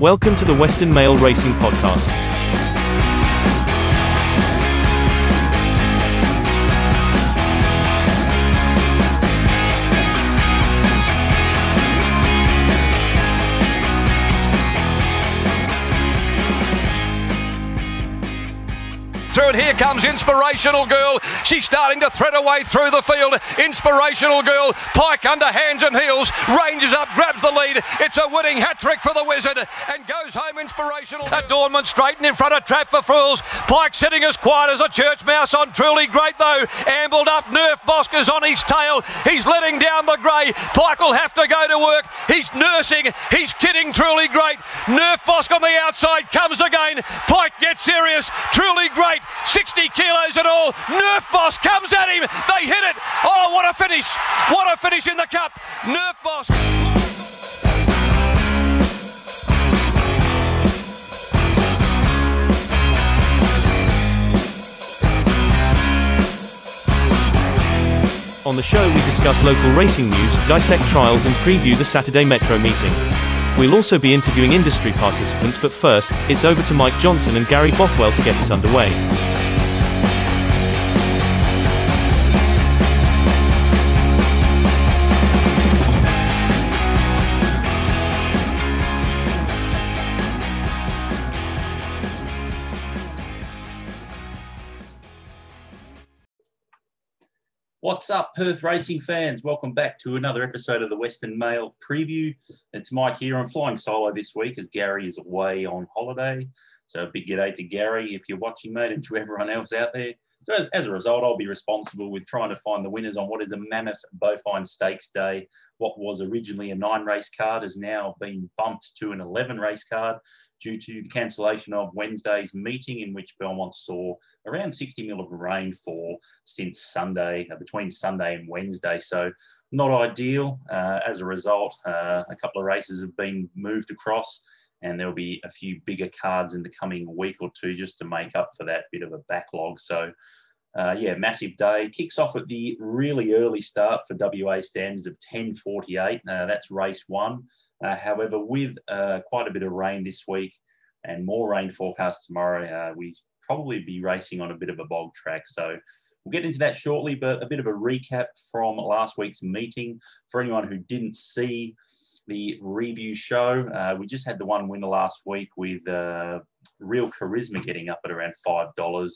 Welcome to the Western Mail Racing Podcast. Through it. Here comes Inspirational Girl. She's starting to thread her way through the field. Inspirational Girl. Pike under hands and heels. Ranges up, grabs the lead. It's a winning hat trick for the Wizard and goes home Inspirational. Adornment straight in front of Trap for Fools. Pike sitting as quiet as a church mouse on Truly Great though. Ambled up. Nerf Bosker's on his tail. He's letting down the grey. Pike will have to go to work. He's nursing. He's kidding Truly Great. Nerf Bosk on the outside comes again. Pike gets serious. Truly Great. 60 kilos at all. Nerf Boss comes at him. They hit it. Oh, what a finish. What a finish in the cup. Nerf Boss. On the show, we discuss local racing news, dissect trials, and preview the Saturday Metro meeting. We'll also be interviewing industry participants, but first, it's over to Mike Johnson and Gary Bothwell to get us underway. What's up, Perth racing fans? Welcome back to another episode of the Western Mail preview. It's Mike here. I'm flying solo this week as Gary is away on holiday. So a big g'day to Gary if you're watching, mate, and to everyone else out there. So as, as, a result, I'll be responsible with trying to find the winners on what is a mammoth Beaufine stakes day. What was originally a nine race card has now been bumped to an 11 race card due to the cancellation of Wednesday's meeting in which Belmont saw around 60 mil of rainfall since Sunday, uh, between Sunday and Wednesday. So not ideal. Uh, as a result, uh, a couple of races have been moved across and there'll be a few bigger cards in the coming week or two just to make up for that bit of a backlog. So uh, yeah, massive day. Kicks off at the really early start for WA standards of 10.48. Uh, that's race one. Uh, however, with uh, quite a bit of rain this week and more rain forecast tomorrow, uh, we probably be racing on a bit of a bog track. So we'll get into that shortly, but a bit of a recap from last week's meeting. For anyone who didn't see the review show, uh, we just had the one winner last week with uh, Real Charisma getting up at around $5.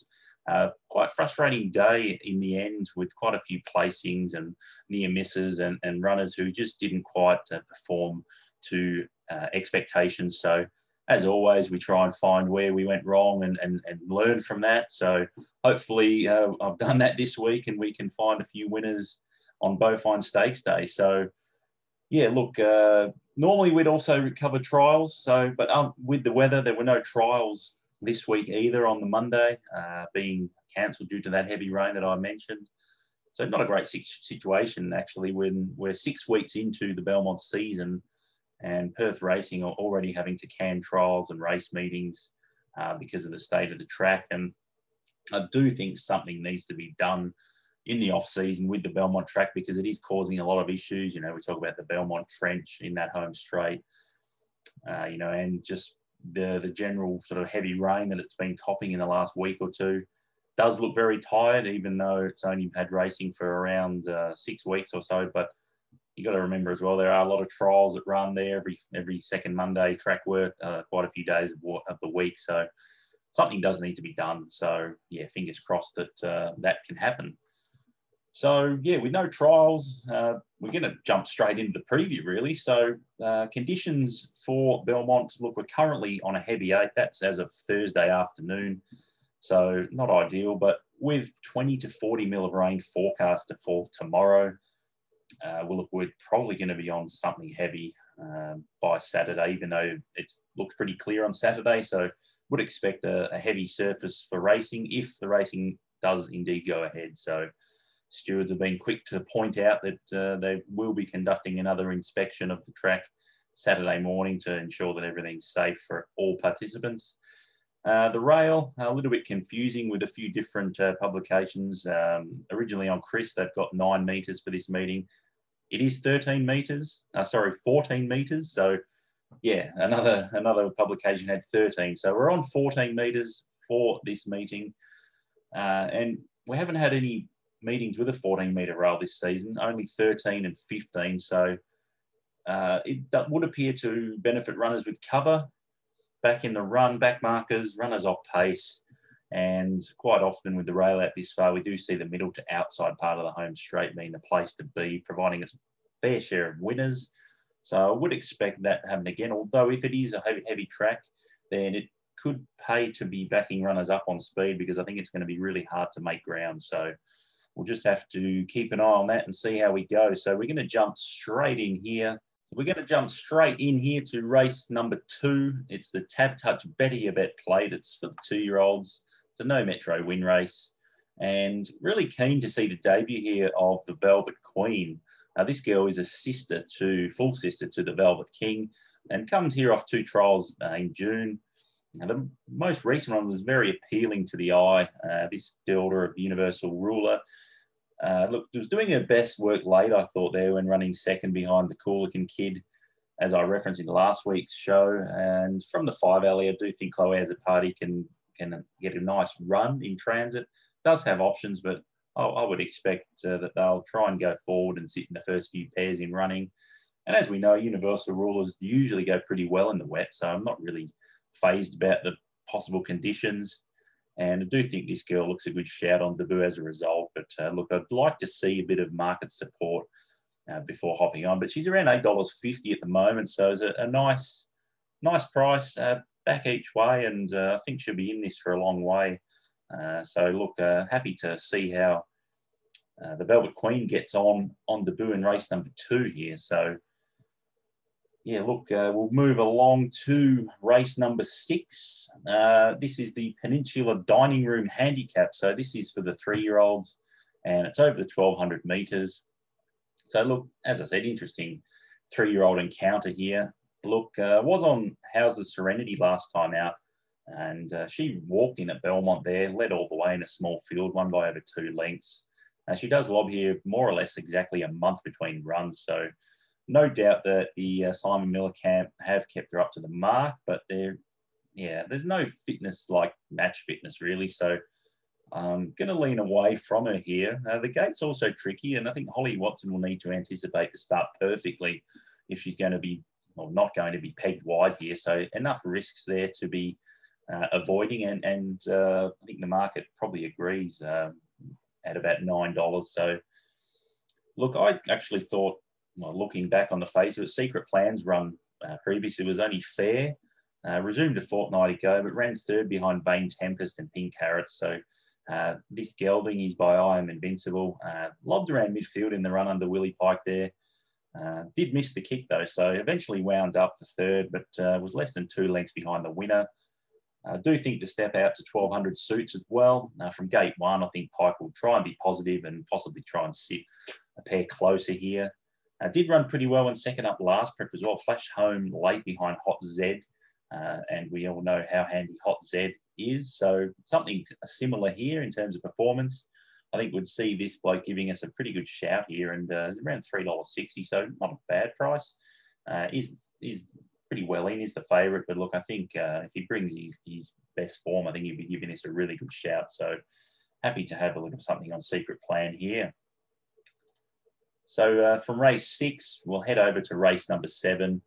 Uh, quite frustrating day in the end with quite a few placings and near misses and, and runners who just didn't quite uh, perform to uh, expectations. So, as always, we try and find where we went wrong and, and, and learn from that. So, hopefully, uh, I've done that this week and we can find a few winners on Beaufine Stakes Day. So, yeah, look, uh, normally we'd also cover trials. So, but um, with the weather, there were no trials this week either on the Monday, uh, being cancelled due to that heavy rain that I mentioned. So, not a great situation actually when we're six weeks into the Belmont season and Perth Racing are already having to can trials and race meetings uh, because of the state of the track. And I do think something needs to be done in the off season with the Belmont track because it is causing a lot of issues. You know, we talk about the Belmont Trench in that home straight, uh, you know, and just the the general sort of heavy rain that it's been copping in the last week or two does look very tired, even though it's only had racing for around uh, six weeks or so. But you got to remember as well, there are a lot of trials that run there every every second Monday, track work, uh, quite a few days of, of, the week. So something does need to be done. So yeah, fingers crossed that uh, that can happen. So yeah, with no trials, uh, we're going to jump straight into the preview really. So uh, conditions for Belmont, look, we're currently on a heavy eight. That's as of Thursday afternoon. So not ideal, but with 20 to 40 mil of rain forecast for tomorrow, uh, well, look, we're probably going to be on something heavy um, by Saturday, even though it looks pretty clear on Saturday. So would expect a, a, heavy surface for racing if the racing does indeed go ahead. So stewards have been quick to point out that uh, they will be conducting another inspection of the track Saturday morning to ensure that everything's safe for all participants. Uh, the rail, a little bit confusing with a few different uh, publications. Um, originally on Chris, they've got nine metres for this meeting. It is 13 metres, uh, sorry, 14 metres. So yeah, another another publication had 13. So we're on 14 meters for this meeting, uh, and we haven't had any meetings with a 14 meter rail this season. Only 13 and 15. So uh, it would appear to benefit runners with cover, back in the run, back markers, runners off pace. And quite often with the rail out this far, we do see the middle to outside part of the home straight being the place to be, providing a fair share of winners. So I would expect that to happen again. Although if it is a heavy, heavy track, then it could pay to be backing runners up on speed because I think it's going to be really hard to make ground. So we'll just have to keep an eye on that and see how we go. So we're going to jump straight in here we're going to jump straight in here to race number two. It's the TABtouch Better Your Bet plate. It's for the two-year-olds. It's a no metro win race. And really keen to see the debut here of the Velvet Queen. Now, this girl is a sister to, full sister to the Velvet King and comes here off two trials in June. Now, the most recent one was very appealing to the eye. Uh, this daughter of Universal Ruler uh, look, was doing her best work late, I thought, there when running second behind the Coolican kid, as I referenced in last week's show. And from the five alley, I do think Chloe Azzopardi can can get a nice run in transit. Does have options, but I, I would expect uh, that they'll try and go forward and sit in the first few pairs in running. And as we know, universal rulers usually go pretty well in the wet, so I'm not really phased about the possible conditions. And I do think this girl looks a good shout on debut as a result. But uh, look, I'd like to see a bit of market support uh, before hopping on. But she's around eight dollars fifty at the moment, so it's a, a nice, nice price uh, back each way, and uh, I think she'll be in this for a long way. Uh, so look, uh, happy to see how the Velvet Queen gets on on debut in race number two here. So yeah, look, uh, we'll move along to race number six. Uh, this is the Peninsula Dining Room Handicap. So this is for the three-year-olds, and it's over the 1,200 metres. So look, as I said, interesting three-year-old encounter here. Look, uh, was on How's the Serenity last time out, and uh, she walked in at Belmont there, led all the way in a small field, won by over two lengths. Uh, she does lob here more or less exactly a month between runs, so no doubt that the uh, Simon Miller camp have kept her up to the mark, but there, yeah, there's no fitness like match fitness really. So I'm going to lean away from her here. Uh, the gate's also tricky, and I think Holly Watson will need to anticipate to start perfectly if she's going to be, well, not going to be pegged wide here. So enough risks there to be uh, avoiding, and, and uh, I think the market probably agrees um, at about nine dollars. So look, I actually thought well, looking back on the face of it, Secret Plans run uh, previously was only fair. Uh, resumed a fortnight ago, but ran third behind Vain Tempest and Pink Carrots. So uh, this gelding is by I Am Invincible. Uh, lobbed around midfield in the run under Willie Pike there. Uh, did miss the kick though, so eventually wound up for third, but uh, was less than two lengths behind the winner. I do think to step out to 1200 suits as well. Uh, from gate one, I think Pike will try and be positive and possibly try and sit a pair closer here. Uh, did run pretty well in second up last prep as well. Flashed home late behind Hot Z, uh, and we all know how handy Hot Z is. So something similar here in terms of performance. I think we'd see this bloke giving us a pretty good shout here, and uh, around three dollars sixty, so not a bad price. Uh, is is pretty well in. Is the favourite, but look, I think uh, if he brings his, his best form, I think he'd be giving us a really good shout. So happy to have a look at something on Secret Plan here. So uh, from race six, we'll head over to race number seven.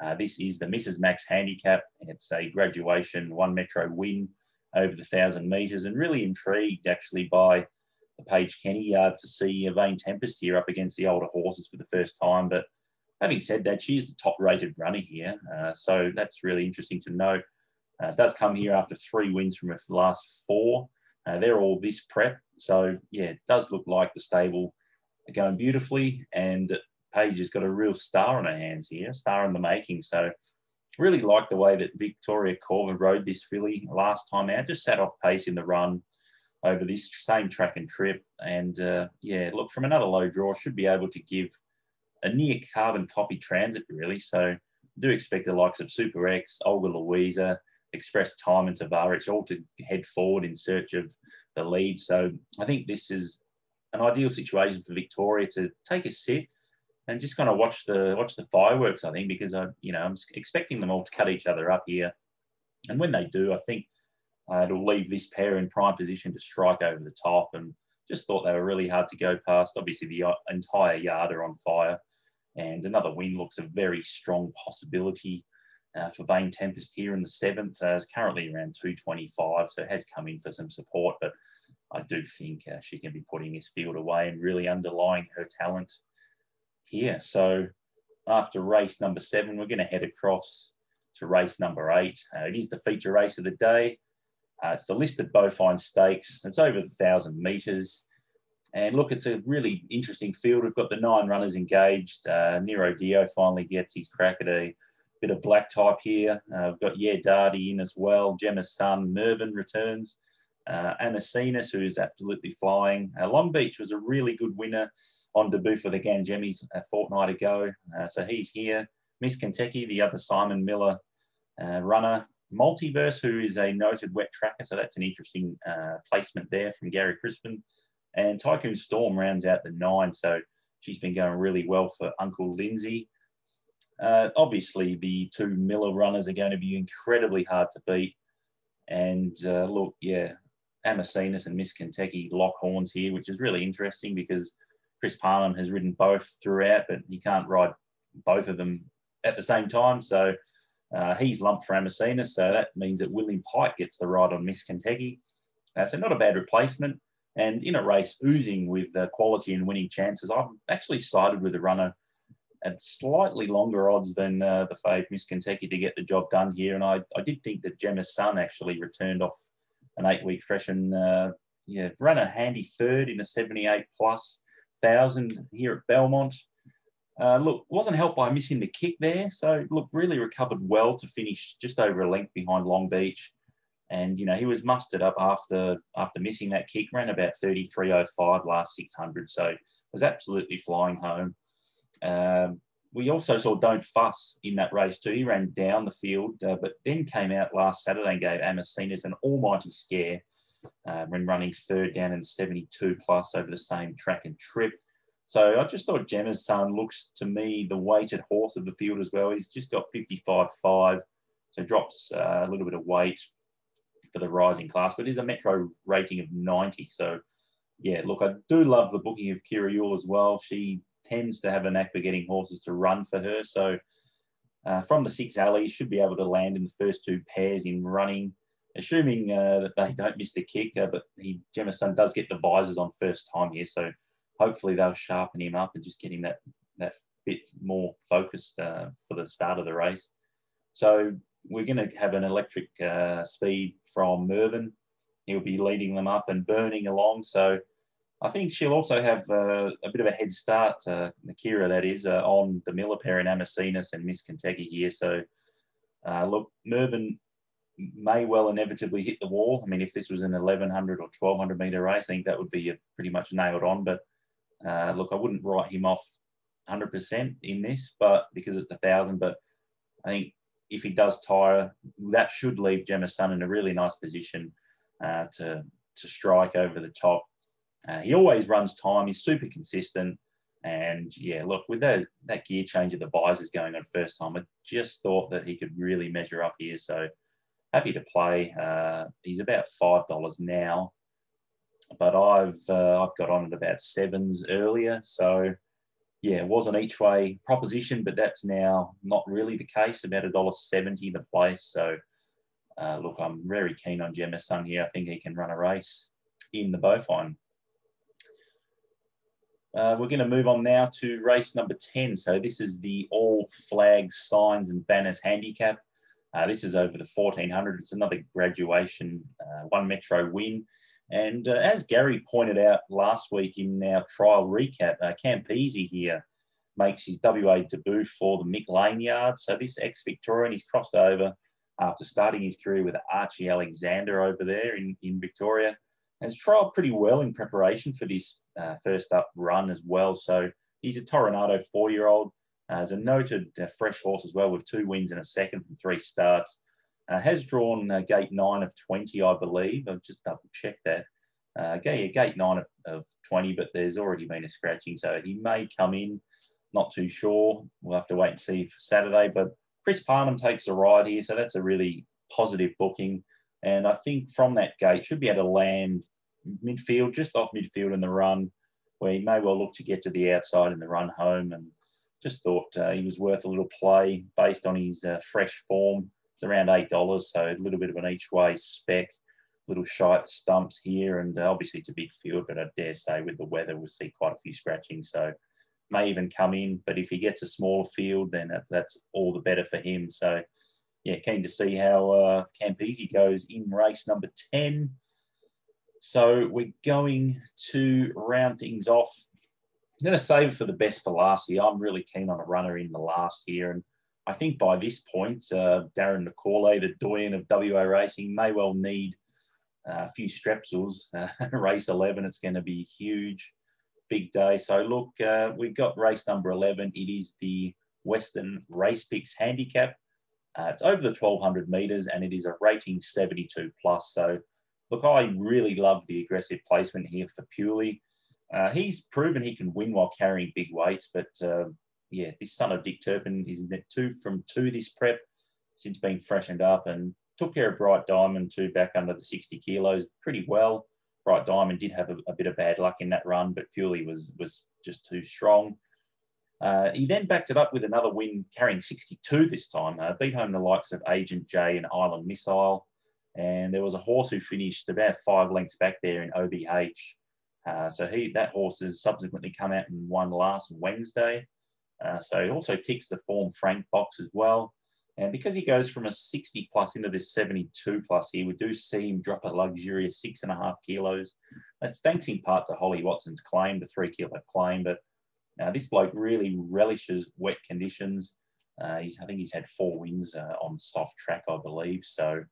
Uh, this is the Mrs. Max Handicap. It's a graduation one metro win over the thousand metres, and really intrigued actually by the Paige Kenny yard to see a Vain Tempest here up against the older horses for the first time. But having said that, she's the top rated runner here, uh, so that's really interesting to note. Uh, does come here after three wins from her last four. Uh, they're all this prep, so yeah, it does look like the stable going beautifully. And Paige has got a real star on her hands here, star in the making. So really like the way that Victoria Corver rode this filly last time out. Just sat off pace in the run over this same track and trip. And uh, yeah, look, from another low draw, should be able to give a near carbon copy transit, really. So do expect the likes of Super X, Olga Louisa, Express Time and Tavarich all to head forward in search of the lead. So I think this is an ideal situation for Victoria to take a sit and just kind of watch the watch the fireworks. I think because I, you know, I'm expecting them all to cut each other up here, and when they do, I think uh, it'll leave this pair in prime position to strike over the top. And just thought they were really hard to go past. Obviously, the uh, entire yard are on fire, and another win looks a very strong possibility. Uh, for Vain Tempest here in the seventh. Uh, is currently around 225, so it has come in for some support, but I do think uh, she can be putting this field away and really underlying her talent here. So after race number seven, we're going to head across to race number eight. Uh, it is the feature race of the day. Uh, it's the listed Beaufine Stakes. It's over a thousand metres. And look, it's a really interesting field. We've got the nine runners engaged. Uh, Nero Dio finally gets his crack at a bit of black type here. Uh, we've got Yeah Darty in as well. Jemison Mervyn returns. Uh, Amacinus, who's absolutely flying. Uh, Long Beach was a really good winner on debut for the Gangemis a fortnight ago. Uh, so he's here. Miss Kentucky, the other Simon Miller uh, runner. Multiverse, who is a noted wet tracker. So that's an interesting uh, placement there from Gary Crispin. And Tycoon Storm rounds out the nine. So she's been going really well for Uncle Lindsay. Uh, obviously, the two Miller runners are going to be incredibly hard to beat. And uh, look, yeah, Amacinus and Miss Kentucky lock horns here, which is really interesting because Chris Parnham has ridden both throughout, but he can't ride both of them at the same time. So uh, he's lumped for Amacinus. So that means that William Pike gets the ride on Miss Kentucky. Uh, so not a bad replacement. And in a race oozing with uh, quality and winning chances, I've actually sided with the runner at slightly longer odds than uh, the fave Miss Kentucky to get the job done here. And I, I did think that Jemison actually returned off an eight week fresh and uh, yeah, run a handy third in a 78 plus thousand here at Belmont. Uh, look, wasn't helped by missing the kick there. So, look, really recovered well to finish just over a length behind Long Beach. And, you know, he was mustered up after after missing that kick, ran about 33.05 last 600. So, was absolutely flying home. Um, we also saw Don't Fuss in that race too. He ran down the field, uh, but then came out last Saturday and gave Amacinus an almighty scare uh, when running third down in the 72 plus over the same track and trip. So I just thought Jemison looks to me the weighted horse of the field as well. He's just got 55.5, so drops uh, a little bit of weight for the rising class, but is a metro rating of 90. So yeah, look, I do love the booking of Kyra Yuill as well. She tends to have a knack for getting horses to run for her. So uh, from the six alleys, should be able to land in the first two pairs in running, assuming uh, that they don't miss the kick. Uh, but he, Jemison does get the visors on first time here. So hopefully they'll sharpen him up and just get him that, that bit more focused uh, for the start of the race. So we're going to have an electric uh, speed from Mervyn. He'll be leading them up and burning along. So I think she'll also have uh, a bit of a head start, uh, Nakira, that is, uh, on the Miller pair in Amacinus and Miss Kentucky here. So, uh, look, Mervyn may well inevitably hit the wall. I mean, if this was an 1100 or 1200 metre race, I think that would be pretty much nailed on. But uh, look, I wouldn't write him off 100% in this, but because it's a thousand. But I think if he does tire, that should leave Jemison in a really nice position uh, to to strike over the top uh, he always runs time. He's super consistent. And yeah, look, with that, that gear change of the visors going on first time, I just thought that he could really measure up here. So happy to play. Uh, he's about $5 now, but I've, uh, I've got on at about sevens earlier. So yeah, it was an each way proposition, but that's now not really the case, about $1.70 the place. So uh, look, I'm very keen on Jemison here. I think he can run a race in the Beaufine. Uh, we're going to move on now to race number 10. So this is the all flags, signs and banners handicap. Uh, this is over the 1400. It's another graduation, uh, one metro win. And uh, as Gary pointed out last week in our trial recap, uh, Campese here makes his WA debut for the Mick Lane yard. So this ex-Victorian, he's crossed over after starting his career with Archie Alexander over there in, in Victoria has trialled pretty well in preparation for this uh, first up run as well. So he's a Toronado four year old. Uh, as a noted uh, fresh horse as well, with two wins and a second from three starts. Uh, has drawn uh, gate nine of 20, I believe. I've just double checked that. Uh, gate, gate nine of, of 20, but there's already been a scratching, so he may come in not too sure. We'll have to wait and see for Saturday. But Chris Parnham takes a ride here, so that's a really positive booking. And I think from that gate, should be able to land midfield, just off midfield in the run, where he may well look to get to the outside in the run home. And just thought uh, he was worth a little play based on his uh, fresh form. It's around $8, so a little bit of an each way spec, little shy stumps here. And uh, obviously it's a big field, but I dare say with the weather, we'll see quite a few scratching. So may even come in. But if he gets a smaller field, then that's all the better for him. So yeah, keen to see how uh, Campese goes in race number 10. So we're going to round things off. I'm going to save for the best for last year. I'm really keen on a runner in the last year. And I think by this point, uh, Darren McAuliffe, the doyen of WA racing, may well need uh, a few strepsils. Uh, race 11, it's going to be huge, big day. So look, uh, we've got race number 11. It is the Western Race Picks Handicap. Uh, it's over the 1200 meters and it is a rating 72 plus. So, look, I really love the aggressive placement here for Purely. Uh, he's proven he can win while carrying big weights, but uh, yeah, this son of Dick Turpin is two from two this prep since being freshened up and took care of Bright Diamond too back under the 60 kilos pretty well. Bright Diamond did have a, a bit of bad luck in that run, but Purely was was just too strong. Uh, he then backed it up with another win carrying 62 this time, uh, beat home the likes of Agent J and Island Missile. And there was a horse who finished about five lengths back there in OBH. Uh, so he that horse has subsequently come out and won last Wednesday. Uh, so he also ticks the form Frank box as well. And because he goes from a 60 plus into this 72 plus here, we do see him drop a luxurious six and a half kilos. That's thanks in part to Holly Watson's claim, the three kilo claim, but now, this bloke really relishes wet conditions. Uh, he's, I think he's had four wins uh, on soft track, I believe. So,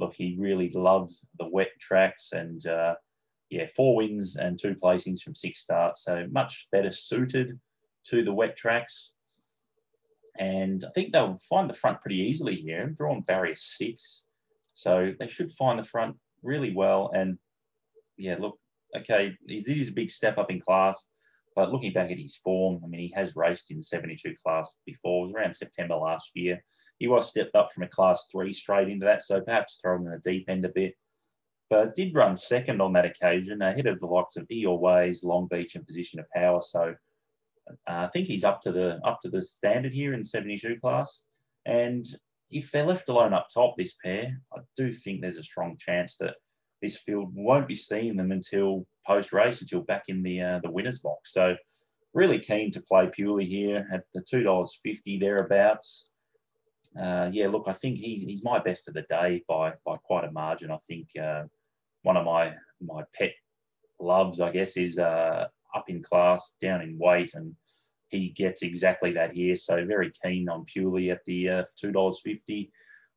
look, he really loves the wet tracks and, uh, yeah, four wins and two placings from six starts. So, much better suited to the wet tracks. And I think they'll find the front pretty easily here. Drawn barrier six. So, they should find the front really well. And, yeah, look, okay, it is a big step up in class. But looking back at his form, I mean, he has raced in the 72 class before. It was around September last year. He was stepped up from a class three straight into that, so perhaps throwing in the deep end a bit. But did run second on that occasion, ahead of the likes of Eeyore Ways, Long Beach, and Position of Power. So uh, I think he's up to the up to the standard here in 72 class. And if they're left alone up top, this pair, I do think there's a strong chance that this field won't be seeing them until post race, until back in the uh, the winners box. So really keen to play purely here at the two dollars fifty thereabouts. Uh, yeah, look, I think he's he's my best of the day by by quite a margin. I think uh, one of my my pet loves, I guess, is uh, up in class, down in weight, and he gets exactly that here. So very keen on purely at the uh, two dollars fifty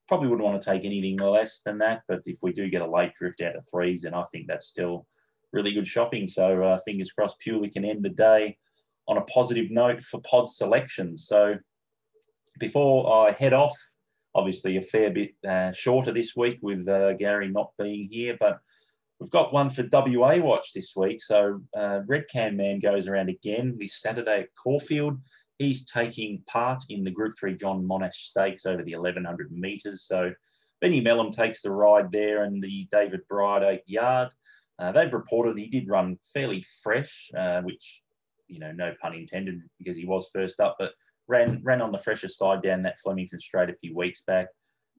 probably wouldn't want to take anything less than that. But if we do get a late drift out of threes, then I think that's still really good shopping. So uh, fingers crossed, Purely can end the day on a positive note for pod selections. So before I head off, obviously a fair bit uh, shorter this week with uh, Gary not being here, but we've got one for WA Watch this week. So uh, Red Can Man goes around again this Saturday at Caulfield. He's taking part in the Group 3 John Monash Stakes over the 1100 metres. So Benny Melham takes the ride there and the David Bryde yard. Uh, they've reported he did run fairly fresh, uh, which, you know, no pun intended because he was first up, but ran ran on the fresher side down that Flemington Straight a few weeks back.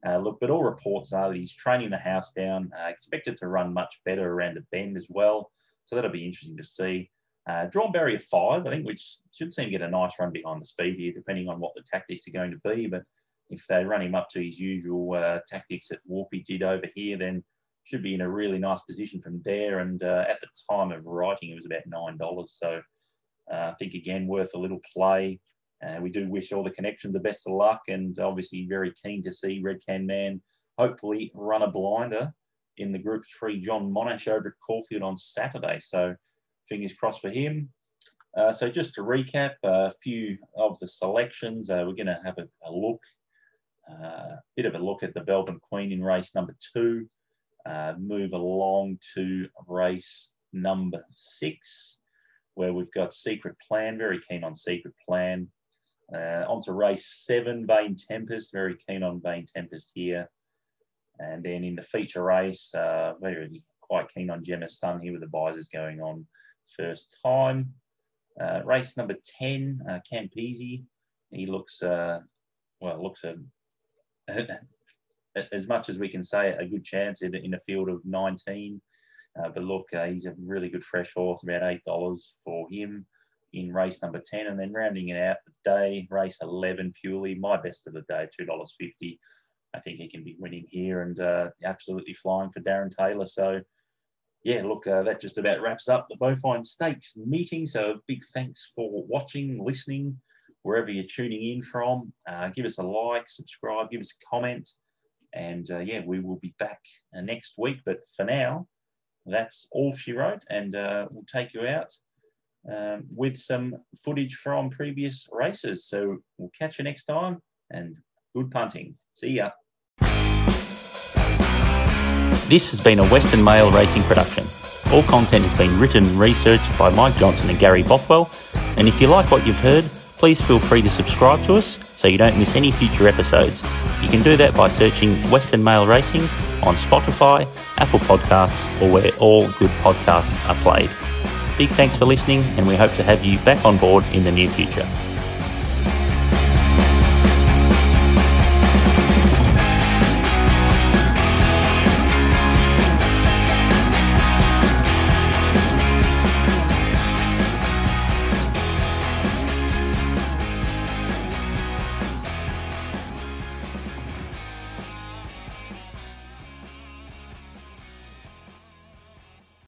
Uh, look, but all reports are that he's training the house down, uh, expected to run much better around the bend as well. So that'll be interesting to see. Uh, drawn barrier five, I think, which should seem to get a nice run behind the speed here, depending on what the tactics are going to be. But if they run him up to his usual uh, tactics that Wolfie did over here, then should be in a really nice position from there. And uh, at the time of writing, it was about nine dollars. So uh, I think again worth a little play. Uh, we do wish all the connections the best of luck, and obviously very keen to see Red Can Man hopefully run a blinder in the Group Three John Monash over at Caulfield on Saturday. So fingers crossed for him. Uh, so just to recap, a few of the selections, uh, we're going to have a, a look, a uh, bit of a look at the Velvet Queen in race number two, uh, move along to race number six. where we've got Secret Plan, very keen on Secret Plan. Uh, on to race seven, Vain Tempest, very keen on Vain Tempest here. And then in the feature race, uh, very quite keen on Jemison here with the visors going on first time. Uh, race number 10, uh, Campese. He looks, uh, well, looks a, as much as we can say, a good chance in, in a field of 19. Uh, but look, uh, he's a really good fresh horse, about $8 for him in race number 10. And then rounding it out the day, race 11 purely, my best of the day, $2.50. I think he can be winning here and uh, absolutely flying for Darren Taylor. So, yeah, look, uh, that just about wraps up the Beaufine Stakes meeting. So, big thanks for watching, listening, wherever you're tuning in from. Uh, give us a like, subscribe, give us a comment. And uh, yeah, we will be back uh, next week. But for now, that's all she wrote. And uh, we'll take you out um, with some footage from previous races. So we'll catch you next time and good punting. See ya. This has been a Western Mail Racing production. All content has been written and researched by Mike Johnson and Gary Bothwell. And if you like what you've heard, please feel free to subscribe to us so you don't miss any future episodes. You can do that by searching Western Mail Racing on Spotify, Apple Podcasts, or where all good podcasts are played. Big thanks for listening, and we hope to have you back on board in the near future.